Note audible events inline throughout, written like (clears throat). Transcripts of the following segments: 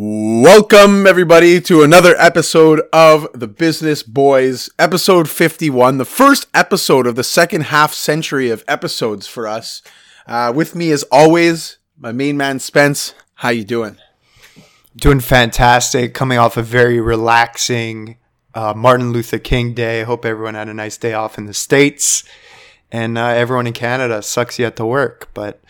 Welcome, everybody, to another episode of The Business Boys, episode 51, the first episode of the second half century of episodes for us. Uh, with me, as always, my main man, Spence. How you doing? Doing fantastic. Coming off a very relaxing uh, Martin Luther King Day. Hope everyone had a nice day off in the States. And uh, everyone in Canada sucks yet to work. But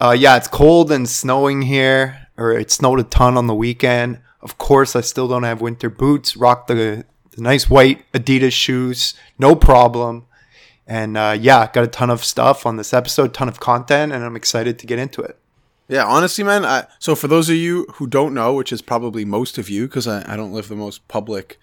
uh, yeah, it's cold and snowing here or it snowed a ton on the weekend. Of course, I still don't have winter boots. Rock the, the nice white Adidas shoes, no problem. And uh, yeah, got a ton of stuff on this episode, ton of content, and I'm excited to get into it. Yeah, honestly, man. I, so for those of you who don't know, which is probably most of you, because I, I don't live the most public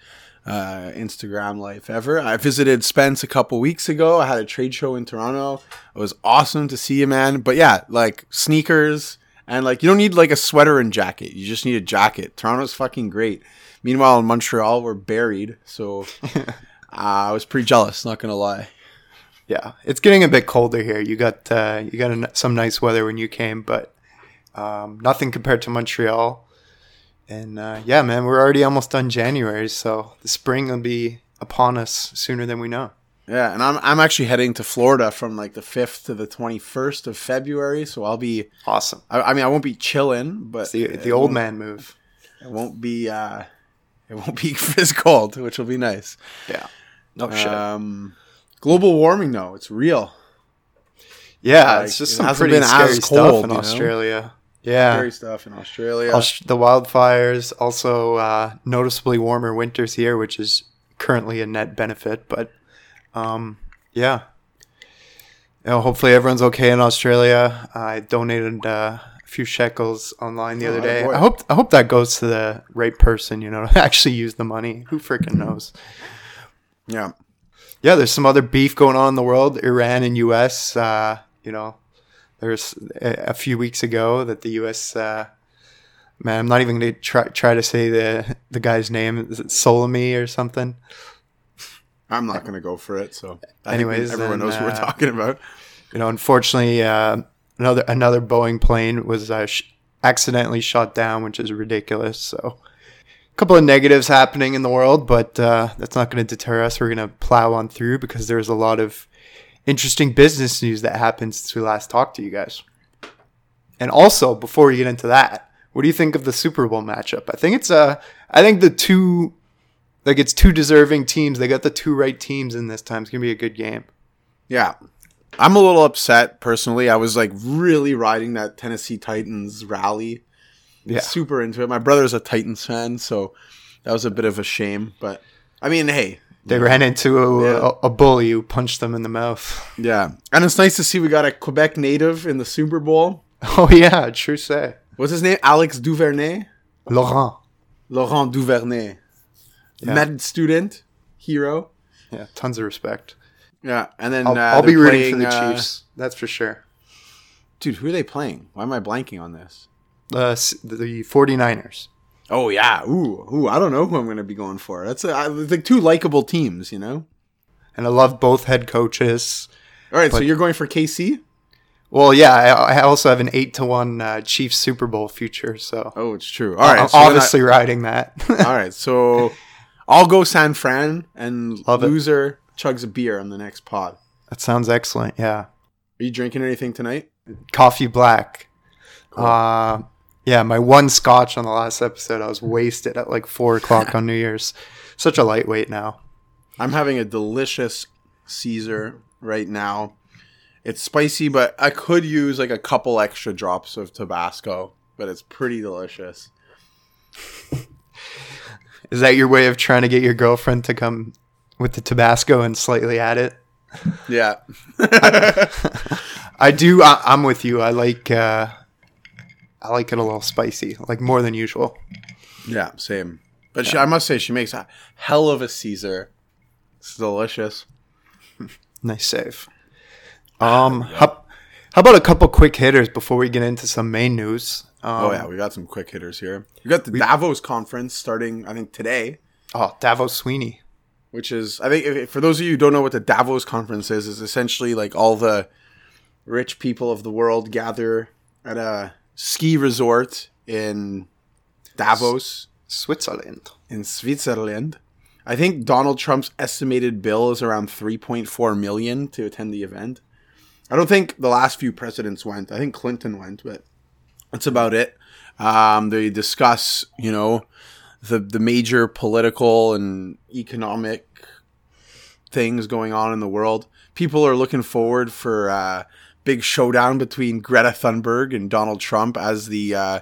uh, Instagram life ever. I visited Spence a couple weeks ago. I had a trade show in Toronto. It was awesome to see you, man. But yeah, like sneakers, and like you don't need like a sweater and jacket. You just need a jacket. Toronto's fucking great. Meanwhile, in Montreal, we're buried. So (laughs) uh, I was pretty jealous. Not gonna lie. Yeah, it's getting a bit colder here. You got uh, you got a, some nice weather when you came, but um, nothing compared to Montreal. And uh, yeah, man, we're already almost done January, so the spring will be upon us sooner than we know. Yeah, and I'm I'm actually heading to Florida from like the fifth to the twenty first of February, so I'll be awesome. I, I mean, I won't be chilling, but it's the the old man move. It won't be uh, it won't be (laughs) as cold, which will be nice. Yeah, no shit. Um, global warming, though, it's real. Yeah, like, it's just it some pretty scary stuff in Australia. Know? Yeah, scary stuff in Australia. the wildfires, also uh, noticeably warmer winters here, which is currently a net benefit, but um, yeah. You know, hopefully everyone's okay in Australia. I donated uh, a few shekels online the oh, other day. Boy. I hope I hope that goes to the right person. You know, (laughs) to actually use the money. Who freaking knows? Yeah, yeah. There's some other beef going on in the world. Iran and U.S. Uh, you know, there's a, a, few weeks ago that the U.S. Uh, man, I'm not even going to try try to say the the guy's name. Is it Soleimani or something? I'm not going to go for it. So, anyways, everyone knows what we're uh, talking about. You know, unfortunately, uh, another another Boeing plane was uh, sh- accidentally shot down, which is ridiculous. So, a couple of negatives happening in the world, but uh, that's not going to deter us. We're going to plow on through because there's a lot of interesting business news that happened since we last talked to you guys. And also, before we get into that, what do you think of the Super Bowl matchup? I think it's uh, I think the two like it's two deserving teams. They got the two right teams in this time. It's gonna be a good game. Yeah. I'm a little upset personally. I was like really riding that Tennessee Titans rally. Yeah. Super into it. My brother's a Titans fan, so that was a bit of a shame. But I mean, hey. They ran into a, yeah. a, a, bully who punched them in the mouth. Yeah. And it's nice to see we got a Quebec native in the Super Bowl. Oh, yeah. True say. What's his name? Alex Duvernay? Laurent. Laurent Duvernay yeah. med student hero. Yeah, tons of respect. Yeah, and then I'll, uh, I'll be rooting playing, for the uh, Chiefs. That's for sure. Dude, who are they playing? Why am I blanking on this? Uh, the 49ers. Oh yeah, ooh, ooh. I don't know who I'm going to be going for. That's a, like two likable teams, you know. And I love both head coaches. All right, so you're going for KC? Well, yeah, I, I also have an eight to one uh, Chiefs Super Bowl future. So oh, it's true. All right, I'm so obviously I, riding that. all right, (laughs) so I'll go San Fran and Love loser it. chugs a beer on the next pod. That sounds excellent. Yeah. Are you drinking anything tonight? Coffee black. Cool. Uh, yeah, my one scotch on the last episode, I was wasted at like four o'clock (laughs) on New Year's. Such a lightweight now. I'm having a delicious Caesar right now. It's spicy, but I could use like a couple extra drops of Tabasco, but it's pretty delicious. (laughs) Is that your way of trying to get your girlfriend to come with the Tabasco and slightly add it? Yeah. I, (laughs) I, do. I, am with you. I like. Uh, I like it a little spicy, like more than usual. Yeah, same. But yeah. she, I must say, she makes a hell of a Caesar. It's delicious. (laughs) nice save. Um, yeah. How about a couple quick hitters before we get into some main news? Um, oh yeah, we got some quick hitters here. We got the we, Davos conference starting, I think today. Oh, Davos Sweeney, which is I think if, for those of you who don't know what the Davos conference is, is essentially like all the rich people of the world gather at a ski resort in Davos Switzerland. in Switzerland. I think Donald Trump's estimated bill is around 3.4 million to attend the event. I don't think the last few presidents went. I think Clinton went, but that's about it. Um, they discuss, you know, the the major political and economic things going on in the world. People are looking forward for uh, big showdown between Greta Thunberg and Donald Trump as the uh,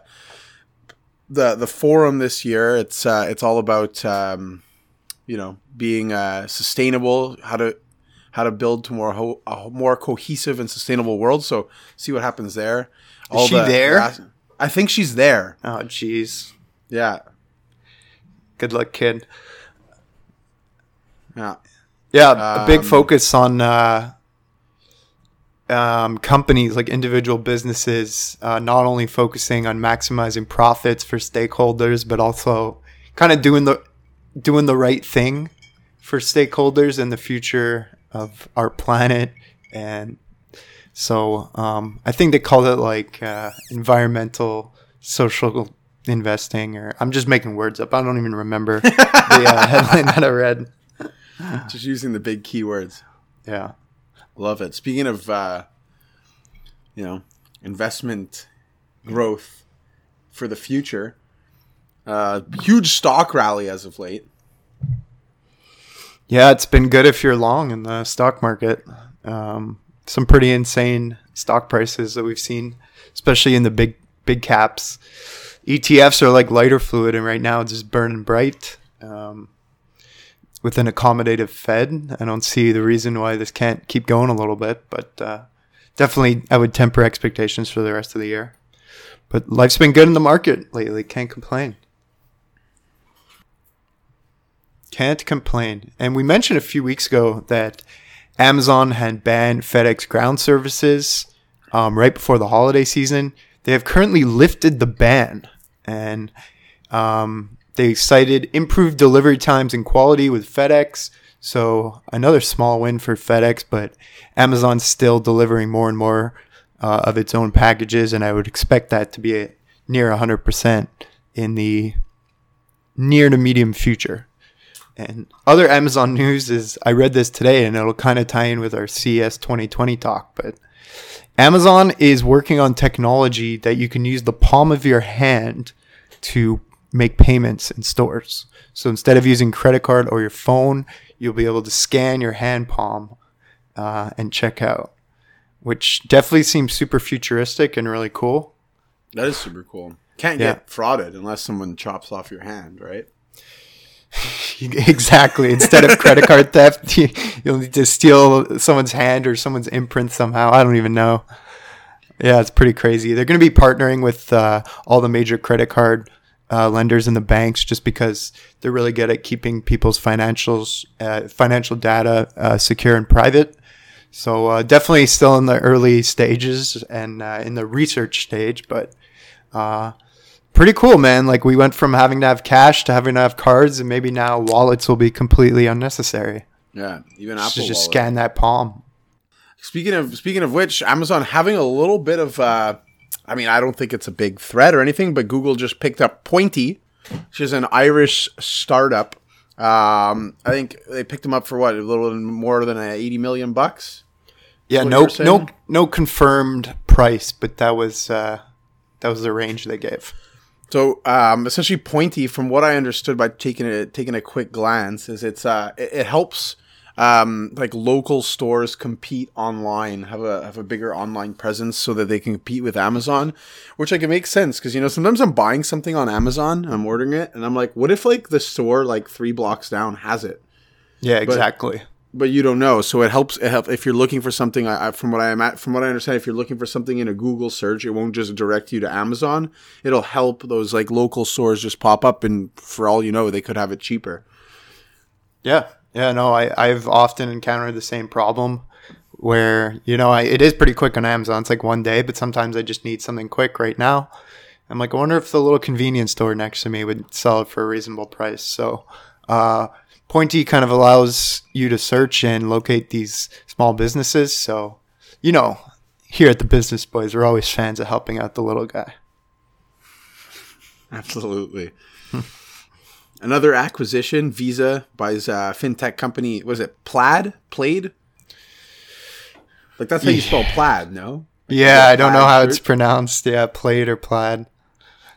the the forum this year. It's uh, it's all about um, you know being uh, sustainable, how to how to build to more ho- a more cohesive and sustainable world. So see what happens there. Is she there? I think she's there. Oh, jeez. Yeah, Good luck, kid. yeah. Yeah, a big Um, focus on uh, um, companies like individual businesses, uh, not only focusing on maximizing profits for stakeholders, but also kind of doing the doing the right thing for stakeholders in the future of our planet. And so um, I think they call it like uh, environmental social investing, or I'm just making words up. I don't even remember (laughs) the uh, headline that I read. Just using the big keywords. Yeah. Love it. Speaking of, uh, you know, investment growth for the future, uh, huge stock rally as of late. Yeah, it's been good if you're long in the stock market. Um, some pretty insane stock prices that we've seen, especially in the big big caps. ETFs are like lighter fluid, and right now it's just burning bright. Um, with an accommodative Fed, I don't see the reason why this can't keep going a little bit, but uh, definitely I would temper expectations for the rest of the year. But life's been good in the market lately. Can't complain. Can't complain. And we mentioned a few weeks ago that Amazon had banned FedEx ground services um, right before the holiday season. They have currently lifted the ban, and um, they cited improved delivery times and quality with FedEx. So another small win for FedEx, but Amazon's still delivering more and more uh, of its own packages, and I would expect that to be a near 100% in the near to medium future. And other Amazon news is I read this today, and it'll kind of tie in with our CES 2020 talk, but Amazon is working on technology that you can use the palm of your hand to make payments in stores. So instead of using credit card or your phone, you'll be able to scan your hand palm uh, and check out, which definitely seems super futuristic and really cool. That is super cool. Can't Yeah. get frauded unless someone chops off your hand, right? (laughs) exactly. Instead of credit card theft, (laughs) you, you'll need to steal someone's hand or someone's imprint somehow. I don't even know. Yeah, it's pretty crazy. They're going to be partnering with uh, all the major credit card uh, lenders and the banks just because they're really good at keeping people's financials, uh, financial data uh, secure and private. So uh, definitely still in the early stages and uh, in the research stage, but pretty cool, man. Like we went from having to have cash to having to have cards, and maybe now wallets will be completely unnecessary. Yeah, even Just, Apple. just Wallet. scan that palm. Speaking of speaking of which, Amazon having a little bit of uh I mean, I don't think it's a big threat or anything, but Google just picked up Pointy, which is an Irish startup. Um, I think they picked them up for what a little more than uh, eighty million bucks. Yeah, no, no, no confirmed price, but that was uh, that was the range they gave. So um, essentially, Pointy, from what I understood by taking a taking a quick glance, is it's uh, it, it helps um, like local stores compete online, have a have a bigger online presence, so that they can compete with Amazon, which like it makes sense because you know sometimes I'm buying something on Amazon, and I'm ordering it, and I'm like, what if like the store like three blocks down has it? Yeah, exactly. but you don't know. So it helps. It help if you're looking for something. I- from what I am at, from what I understand, if you're looking for something in a Google search, it won't just direct you to Amazon. It'll help those like local stores just pop up, and for all you know, they could have it cheaper. Yeah, yeah. No, I I've often encountered the same problem where you know I, it is pretty quick on Amazon. It's like one day, but sometimes I just need something quick right now. I'm like, I wonder if the little convenience store next to me would sell it for a reasonable price. So, uh, Pointy kind of allows you to search and locate these small businesses. So, you know, here at the Business Boys, we're always fans of helping out the little guy. Absolutely. (laughs) Another acquisition: Visa buys uh, fintech company. Was it Plaid? Plaid? Like that's how you spell plaid, no? Yeah, I don't know how shirt? it's pronounced. Yeah, plaid or plaid.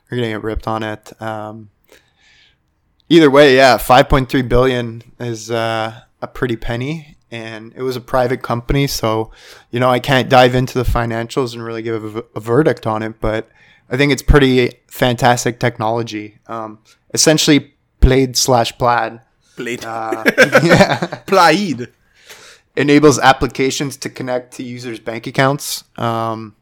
We're gonna get ripped on it. Um, either way, yeah, five point three billion is uh, a pretty penny, and it was a private company, so you know I can't dive into the financials and really give a, a verdict on it, but I think it's pretty fantastic technology. Um, essentially, plaid slash plaid. Plaid. Uh, (laughs) yeah Plaid. enables applications to connect to users' bank accounts. Um,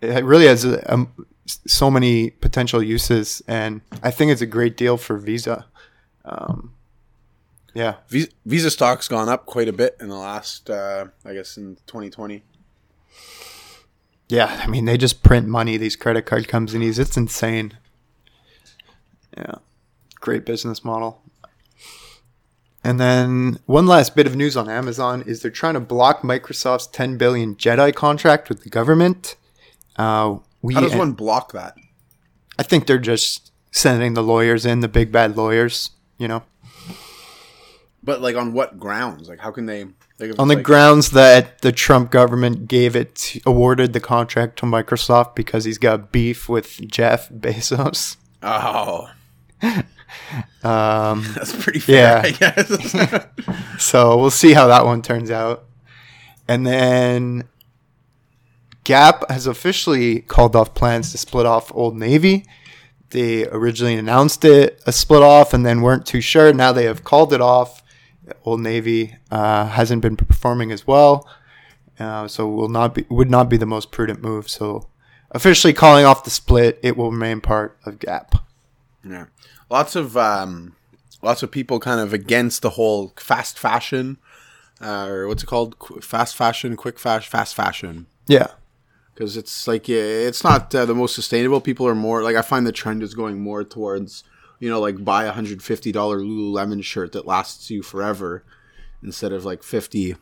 it really has a, a, so many potential uses, and I think it's a great deal for Visa. Um, yeah, Visa, Visa stock's gone up quite a bit in the last, uh, I guess, in 2020. yeah. I mean, they just print money. These credit card companies, it's insane. Yeah, great business model. And then one last bit of news on Amazon is they're trying to block Microsoft's 10 billion Jedi contract with the government. Uh, we How does one block that? I think they're just sending the lawyers in, the big bad lawyers, you know, But like on what grounds? Like how can they? Like, on the like, grounds that the Trump government gave it, awarded the contract to Microsoft because he's got beef with Jeff (laughs) Bezos. Oh, (laughs) Um, (laughs) that's pretty fair. Yeah. I guess. so we'll see how that one turns out. And then Gap has officially called off plans to split off Old Navy. They originally announced it a split off and then weren't too sure. Now they have called it off. Old Navy uh, hasn't been performing as well, uh, so will not be would not be the most prudent move. So officially calling off the split, it will remain part of Gap. yeah, lots of um, lots of people kind of against the whole fast fashion, uh, or what's it called? Qu- fast fashion, quick fast, fast fashion. Yeah, because it's like yeah, it's not uh, the most sustainable. People are more like I find the trend is going more towards you know like buy a hundred fifty dollar Lululemon shirt that lasts you forever instead of like fifty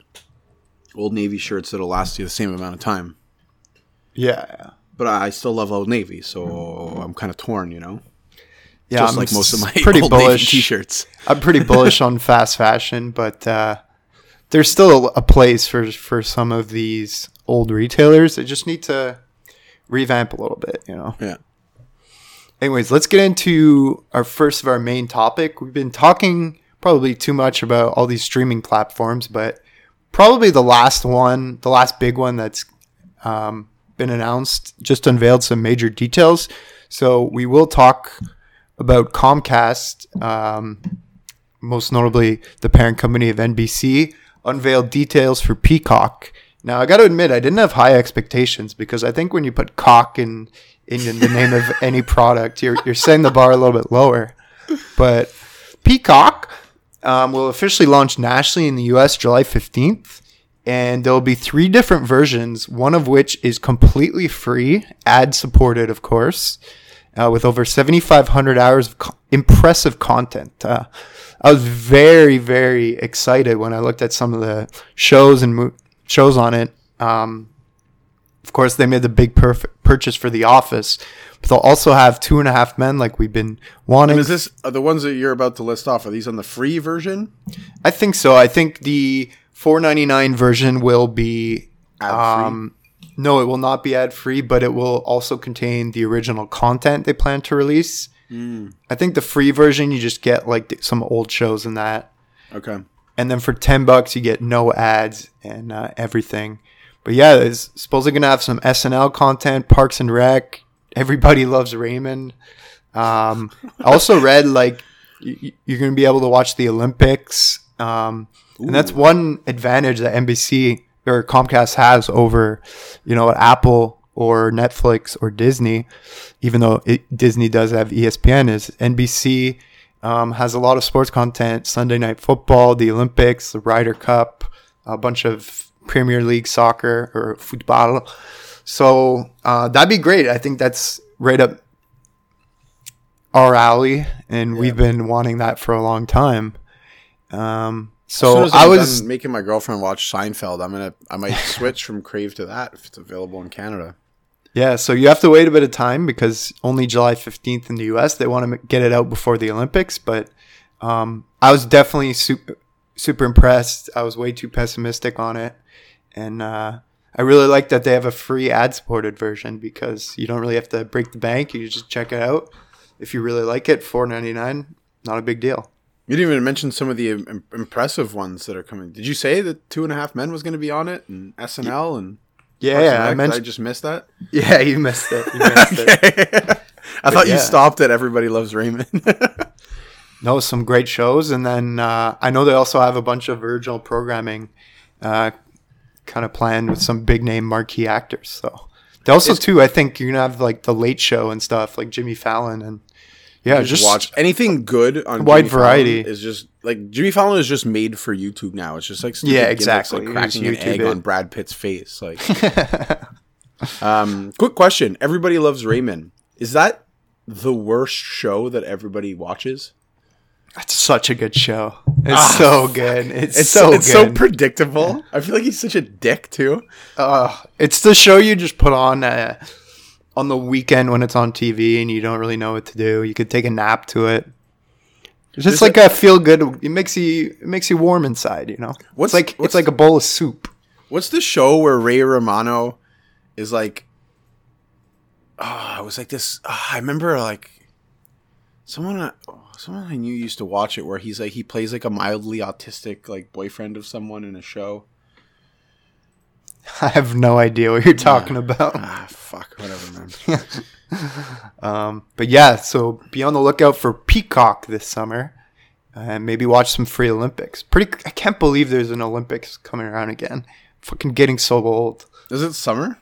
Old Navy shirts that'll last you the same amount of time. yeah, But I still love Old Navy, so I'm kind of torn, you know. yeah. Just I'm like most of my pretty Old bullish. Navy t-shirts. I'm pretty (laughs) bullish on fast fashion, but uh, there's still a place for for some of these old retailers. They just need to revamp a little bit, you know. Yeah. Anyways, let's get into our first of our main topic. We've been talking probably too much about all these streaming platforms, but probably the last one, the last big one that's um, been announced, just unveiled some major details. So we will talk about Comcast, um, most notably the parent company of NBC, unveiled details for Peacock. Now I got to admit, I didn't have high expectations because I think when you put cock in in the name of any product, you're you're setting the bar a little bit lower. But Peacock um, will officially launch nationally in the U.S. July 15th, and there will be three different versions. One of which is completely free, ad supported, of course, uh, with over 7,500 hours of co- impressive content. Uh, I was very, very excited when I looked at some of the shows and mo- shows on it. Um, of course, they made the big perf- purchase for The Office, but they'll also have Two and a Half Men, like we've been wanting. And is this are the ones that you're about to list off? Are these on the free version? I think so. I think the 4.99 version will be um, no, it will not be ad free, but it will also contain the original content they plan to release. I think the free version you just get like some old shows and that, Okay. And then for 10 bucks you get no ads and uh, everything. But yeah, it's supposedly gonna have some SNL content, Parks and Rec. Everybody (laughs) loves Raymond. Um, I also (laughs) read like y- you're gonna be able to watch the Olympics, um, and that's one advantage that NBC or Comcast has over, you know, Apple or Netflix or Disney. Even though it, Disney does have ESPN, is NBC um, has a lot of sports content: Sunday Night Football, the Olympics, the Ryder Cup, a bunch of Premier League soccer or football. So uh, that'd be great. I think that's right up our alley, and we've been wanting that for a long time. Um, As so soon as I was making my girlfriend watch Seinfeld. I'm gonna I might switch from Crave to that if it's available in Canada. Yeah, so you have to wait a bit of time because only July 15th in the US. They want to get it out before the Olympics, but um, I was definitely super, super impressed. I was way too pessimistic on it. And uh, I really like that they have a free ad supported version because you don't really have to break the bank. You just check it out. If you really like it, four ninety nine, not a big deal. You didn't even mention some of the Im- impressive ones that are coming. Did you say that Two and a Half Men was going to be on it and SNL and Yeah, I? I just missed that. (laughs) Yeah, you missed it. You missed it. (laughs) I thought you stopped at Everybody Loves Raymond. (laughs) No, some great shows, and then uh, I know they also have a bunch of original programming, uh, kind of planned with some big name marquee actors. So they also It's- too, I think you're gonna have like the Late Show and stuff, like Jimmy Fallon, and yeah, just just watch anything good on wide Jimmy Fallon variety. is just like Jimmy Fallon is just made for YouTube now. It's just like Yeah, exactly. like cracking an egg it. on Brad Pitt's face. Like, (laughs) um, quick question: Everybody loves Raymond. Is that the worst show that everybody watches? It's such a good show. It's Ah, so good. It's, It's so it's good. so predictable. (laughs) I feel like he's such a dick too. Uh, it's the show you just put on uh, on the weekend when it's on TV and you don't really know what to do. You could take a nap to it. It's just There's like a, feel good. It makes you it makes you warm inside. You know, What's- it's like what's- it's like a bowl of soup. What's the show where Ray Romano is like? Oh, it was like this. ah, I remember like someone. I- Someone I knew used to watch it where he's like he plays like a mildly autistic like boyfriend of someone in a show. (laughs) I have no idea what you're talking about. Ah, fuck, whatever, man. (laughs) Um, but yeah, so be on the lookout for Peacock this summer, and maybe watch some free Olympics. Pretty, I can't believe there's an Olympics coming around again. Fucking getting so old. Is it summer?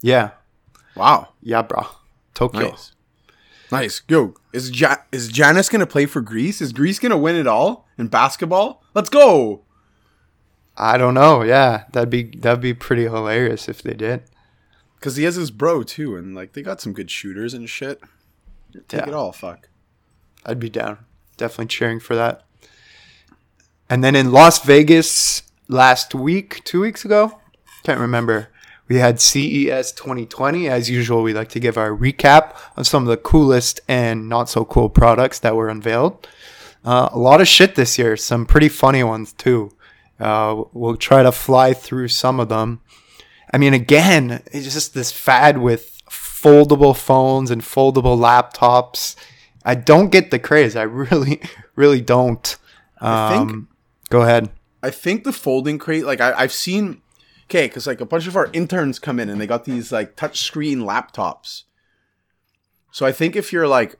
Yeah, Wow, yeah, bro. Tokyo. nice, nice. Yo, is ja- is Giannis gonna play for Greece? Is Greece gonna win it all in basketball? Let's go. I don't know. Yeah, that'd be that'd be pretty hilarious if they did. Cause he has his bro too, and like they got some good shooters and shit. Take Yeah. it all, fuck. I'd be down. Definitely cheering for that. And then in Las Vegas last week, two weeks ago, can't remember. We had CES 2020. As usual, we like to give our recap of some of the coolest and not so cool products that were unveiled. Uh, a lot of shit this year, some pretty funny ones too. Uh, we'll try to fly through some of them. I mean, again, it's just this fad with foldable phones and foldable laptops. I don't get the craze. I (laughs) really, really don't. I think- Um, go ahead. I think the folding crate, like I, I've seen, okay, because like a bunch of our interns come in and they got these like touchscreen laptops. So I think if you're like,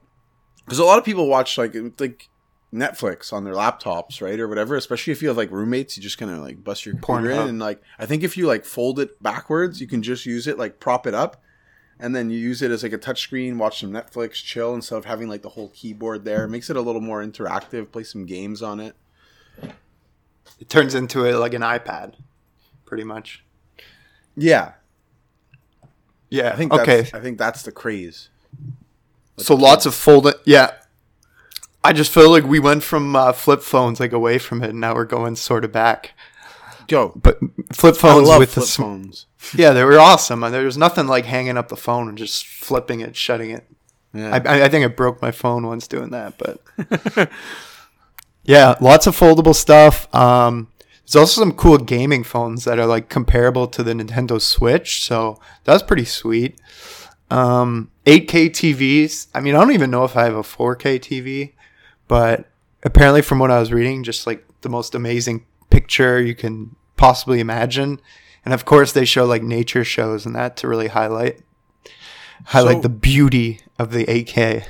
because a lot of people watch like like Netflix on their laptops, right, or whatever. Especially if you have like roommates, you just kind of like bust your computer in, and like I think if you like fold it backwards, you can just use it like prop it up, and then you use it as like a touchscreen, watch some Netflix, chill instead of having like the whole keyboard there. It makes it a little more interactive. Play some games on it. It turns into it like an iPad, pretty much. Yeah, Yeah. I think okay. I think that's the craze. So lots of folding. Yeah. I just feel like we went from uh, flip phones like away from it, and now we're going sort of back. Yo, But flip phones with flip the sm- phones. (laughs) yeah, they were awesome. And there was nothing like hanging up the phone and just flipping it, shutting it. Yeah. I, I- I think I broke my phone once doing that, but (laughs) yeah, lots of foldable stuff. Um, there's also some cool gaming phones that are like comparable to the Nintendo Switch, so that's pretty sweet. Um, 8K TVs. I mean, I don't even know if I have a 4K TV, but apparently, from what I was reading, just like the most amazing picture you can possibly imagine. And of course, they show like nature shows and that to really highlight highlight So- the beauty of the 8K.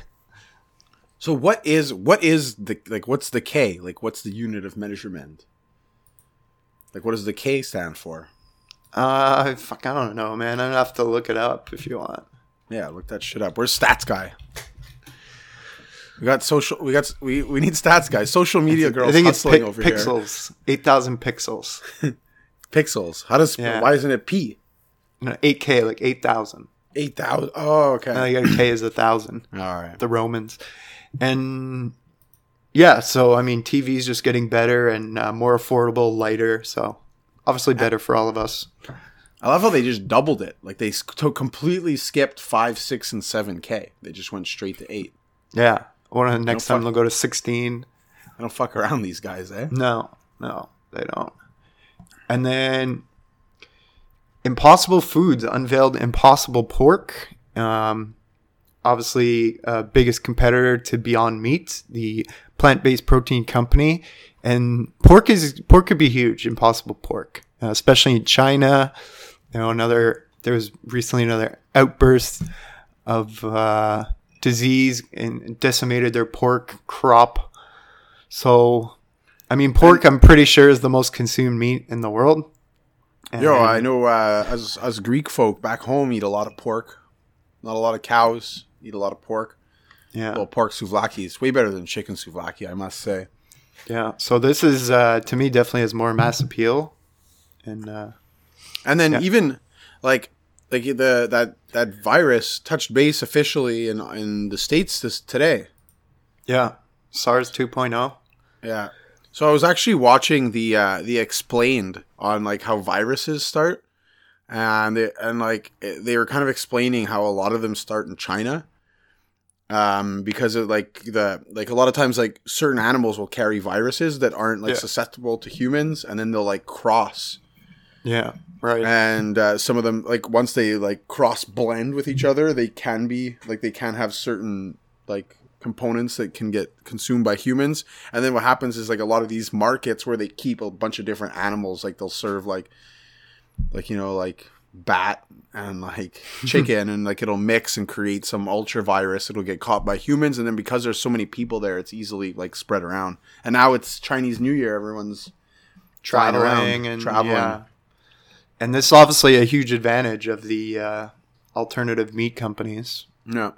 so what is what is the like? What's the K? Like, what's the unit of measurement? Like, what does the K stand for? Uh, fuck, I don't know, man. I'm gonna have to look it up if you want. Yeah, look that shit up. Where's stats guy? We got social. We got we we need stats guys. Social media girls I think it's over here. pixels, eight thousand pixels. (laughs) Pixels. How does? Yeah. Why isn't it P? No, eight K, like eight thousand. Eight thousand. Oh, okay. Think a K is a thousand. (clears throat) All right. The Romans, and yeah. So I mean, TV's just getting better and uh, more affordable, lighter. So obviously better for all of us. I love how they just doubled it. Like they completely skipped five, six, and seven K. They just went straight to eight. Yeah. Of next time fuck- they'll go to 16. I don't fuck around these guys, eh? No, no, they don't. And then Impossible Foods unveiled Impossible Pork. Um, obviously, uh, biggest competitor to Beyond Meat, the plant-based protein company. And pork is pork could be huge. Impossible Pork, uh, especially in China. You know, another there was recently another outburst of uh, disease and decimated their pork crop. So, I mean, pork, I'm pretty sure, is the most consumed meat in the world. Yo, I know uh, as as Greek folk back home eat a lot of pork, not a lot of cows. Eat a lot of pork. yeah, Well, pork souvlaki is way better than chicken souvlaki, I must say. yeah. So this is uh, to me definitely has more mass appeal, and uh, And then Yeah. even like like the that that virus touched base officially in in the states this today. yeah, SARS oh. 2.0. Yeah. So I was actually watching the uh, the explained on like how viruses start, and they, and like they were kind of explaining how a lot of them start in China, um, because of like the like a lot of times like certain animals will carry viruses that aren't like Yeah. susceptible to humans, and then they'll like cross, Yeah, right. and uh, some of them like once they like cross blend with each other, they can be like they can have certain like components that can get consumed by humans. And then what happens is like a lot of these markets where they keep a bunch of different animals, like they'll serve like like you know like bat and like (laughs) chicken and like it'll mix and create some ultra virus it'll get caught by humans and then because there's so many people there it's easily like spread around and now it's chinese new year everyone's around, traveling and traveling yeah. And this is obviously a huge advantage of the uh, alternative meat companies. no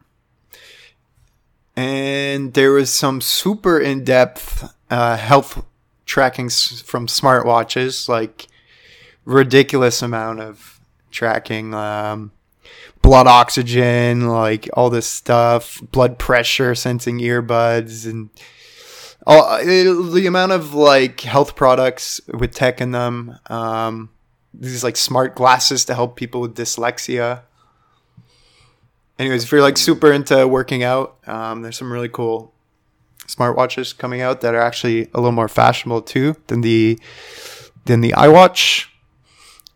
and there was some super in-depth uh, health tracking s- from smartwatches like ridiculous amount of tracking um, blood oxygen like all this stuff blood pressure sensing earbuds and all, it- the amount of like health products with tech in them um, these like smart glasses to help people with dyslexia. Anyways if you're like super into working out um, there's some really cool smartwatches coming out that are actually a little more fashionable too than the than the iWatch.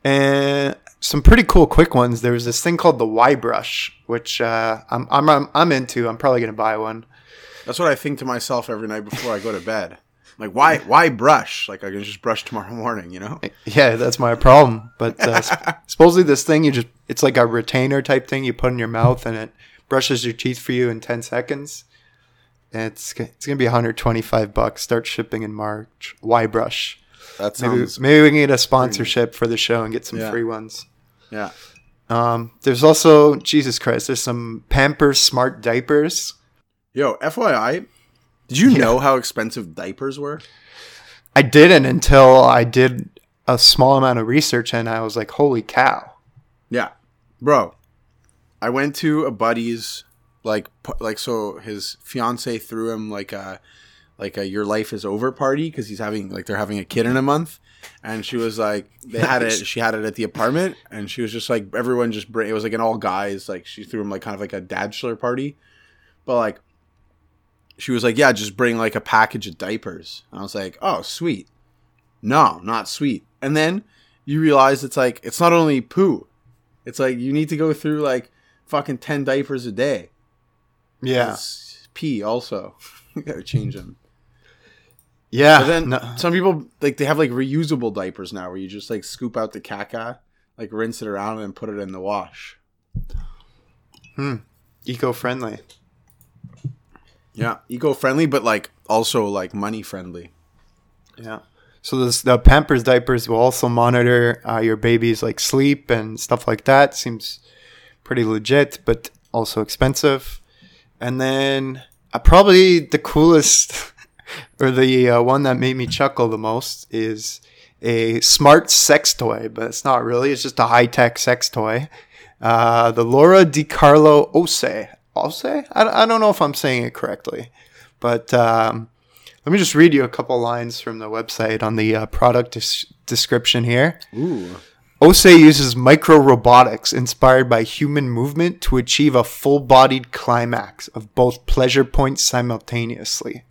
And some pretty cool quick ones. There was this thing called the Y brush which uh, I'm, I'm I'm I'm into. I'm probably gonna buy one. That's what i think to myself every night before i go to bed like why why brush like i can just brush tomorrow morning you know (laughs) Yeah, that's my problem. But uh, sp- supposedly this thing you just it's like a retainer type thing you put in your mouth and it brushes your teeth for you in 10 seconds. And it's it's going to be 125 bucks. Start shipping in March. Why brush. that Maybe sounds maybe we can get a sponsorship for the show and get some Yeah. free ones. yeah Um, there's also Jesus Christ. There's some Pampers Smart diapers. yo fyi did you know how expensive diapers were I didn't until I did a small amount of research and I was like, holy cow. Yeah, bro. I went to a buddy's like like so his fiance threw him like a like a your life is over party because he's having like they're having a kid in a month, and she was like they had it she had it at the apartment and she was just like everyone just bring it was like an all guys like she threw him like kind of like a bachelor party, but like she was like yeah just bring like a package of diapers and I was like oh sweet, no not sweet, and then you realize it's like it's not only poo it's like you need to go through like fucking 10 diapers a day. Yeah. It's pee also. (laughs) you gotta change them. Yeah. But then no- some people like they have like reusable diapers now where you just like scoop out the caca, like rinse it around and put it in the wash. Hmm. eco friendly. Yeah. Eco friendly, but like also like money friendly. Yeah. So this, the Pampers diapers will also monitor uh, your baby's like sleep and stuff like that. Seems pretty legit, but also expensive. And then uh, probably the coolest (laughs) or the uh, one that made me chuckle the most is a smart sex toy, but it's not really. It's just a high tech sex toy. Uh, the Lora DiCarlo Ose. Ose? I, I don't know if I'm saying it correctly, but um, let me just read you a couple lines from the website on the uh, product des- description here. Ooh. Ose uses micro robotics inspired by human movement to achieve a full bodied climax of both pleasure points simultaneously.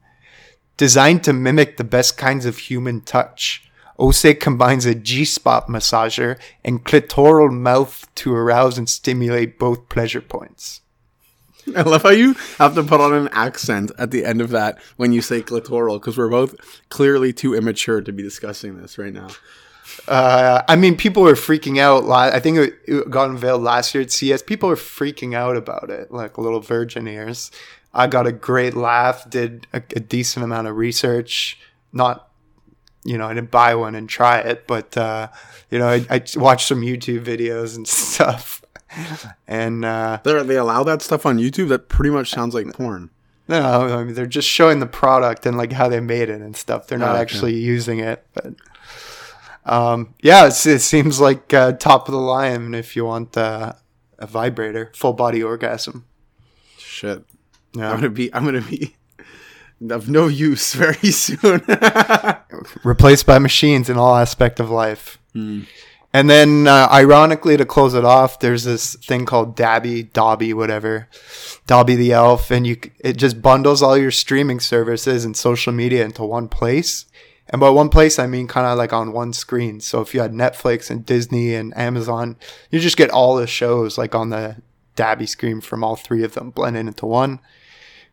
Designed to mimic the best kinds of human touch, Ose combines a G spot massager and clitoral mouth to arouse and stimulate both pleasure points. I love how you have to put on an accent at the end of that when you say clitoral because we're both clearly too immature to be discussing this right now. Uh, I mean, people were freaking out. I think it, got unveiled last year at CES. People were freaking out about it, like little virgin ears. I got a great laugh. Did a, a decent amount of research. Not, you know, I didn't buy one and try it, but uh, you know, I, I watched some YouTube videos and (laughs) stuff. And uh, They're, they allow that stuff on YouTube. That pretty much sounds like porn. no, I mean, they're just showing the product and like how they made it and stuff. They're not Oh, okay. actually using it, but um, yeah, it's, it seems like uh, top of the line if you want uh, a vibrator, full body orgasm. Shit. Yeah. I'm gonna be. I'm gonna be (laughs) of no use (laughs) very soon. (laughs) replaced by machines in all aspect of life. And then, uh, ironically, to close it off, there's this thing called Dabby, Dobby, whatever, Dobby the Elf, and you it just bundles all your streaming services and social media into one place. And by one place, I mean kind of like on one screen. So if you had Netflix and Disney and Amazon, you just get all the shows like on the Dabby screen from all three of them blended into one.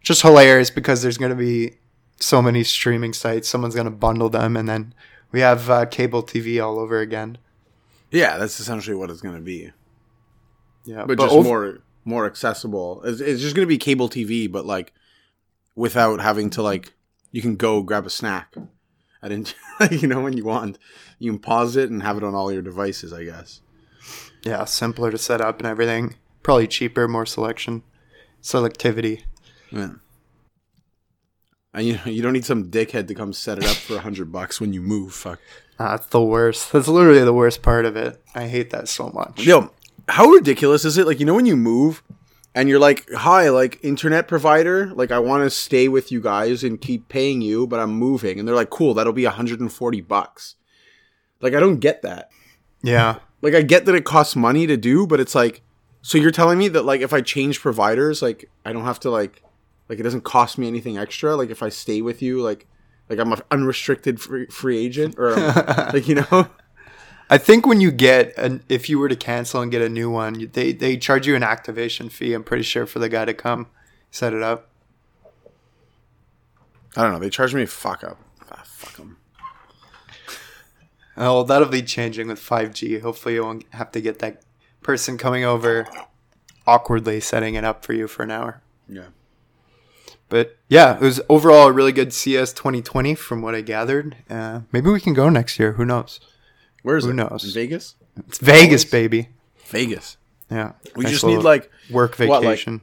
Just hilarious because there's going to be so many streaming sites. Someone's going to bundle them, and then we have uh, cable TV all over again. Yeah, that's essentially what it's gonna be. Yeah, But, just ov- more more accessible. It's, it's just gonna be cable TV, but like without having to like you can go grab a snack at in- (laughs) you know when you want. You can pause it and have it on all your devices. I guess. yeah, simpler to set up and everything. Probably cheaper, more selection, selectivity. Yeah. And you you don't need some dickhead to come set it up for a hundred bucks when you move. Fuck. Uh, that's the worst. That's literally the worst part of it. I hate that so much. Yo, how ridiculous is it? Like you know when you move and you're like, "Hi, like internet provider, like I want to stay with you guys and keep paying you, but I'm moving." And they're like, "Cool, that'll be 140 bucks." Like I don't get that. Yeah, Like I get that it costs money to do, but it's like so you're telling me that like if I change providers, like I don't have to like like it doesn't cost me anything extra like if I stay with you like like I'm an unrestricted free, free agent or um, (laughs) like you know I think when you get an, if you were to cancel and get a new one, they they charge you an activation fee. I'm pretty sure for the guy to come set it up. I don't know, they charge me fuck up. Ah, fuck them. Oh, that'll be changing with 5G. Hopefully, you won't have to get that person coming over awkwardly setting it up for you for an hour. Yeah. But yeah, it was overall a really good CES 2020 from what I gathered. Uh, maybe we can go next year. Who knows? Where is Who it? knows? In Vegas? It's Vegas, Always. baby. Vegas. Yeah. We Nice just need like work what, like, vacation.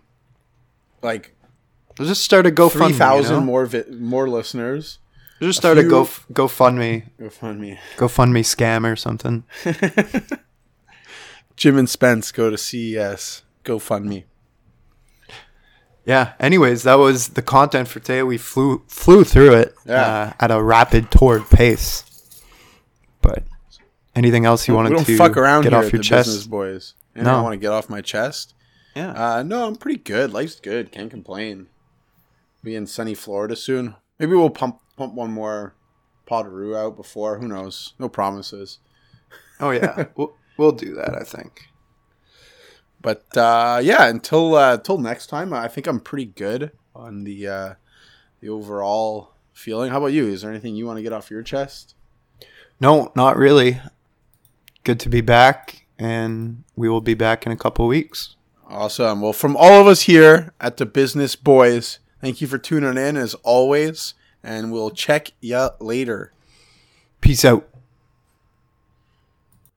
like Let's just start a GoFundMe. three thousand you know? more vi- more listeners. Let's just start a, few- Go GoFundMe GoFundMe. GoFundMe scam or something. (laughs) Jim and Spence go to CES. GoFundMe. Yeah. Anyways, that was the content for today. We flew flew through it Yeah. uh, at a rapid toward pace. But anything else you wanted we don't to fuck around get here off your the chest? business boys. And No. I want to get off my chest. Yeah. Uh, no, I'm pretty good. Life's good. Can't complain. Be in sunny Florida soon. Maybe we'll pump pump one more Potteroo out before. Who knows? No promises. oh yeah. (laughs) we'll, we'll do that. I think. But uh, yeah, until uh, until next time, I think I'm pretty good on the uh, the overall feeling. How about you? Is there anything you want to get off your chest? No, not really. Good to be back, and we will be back in a couple weeks. Awesome. Well, from all of us here at the Business Boys, thank you for tuning in as always, and we'll check ya later. Peace out.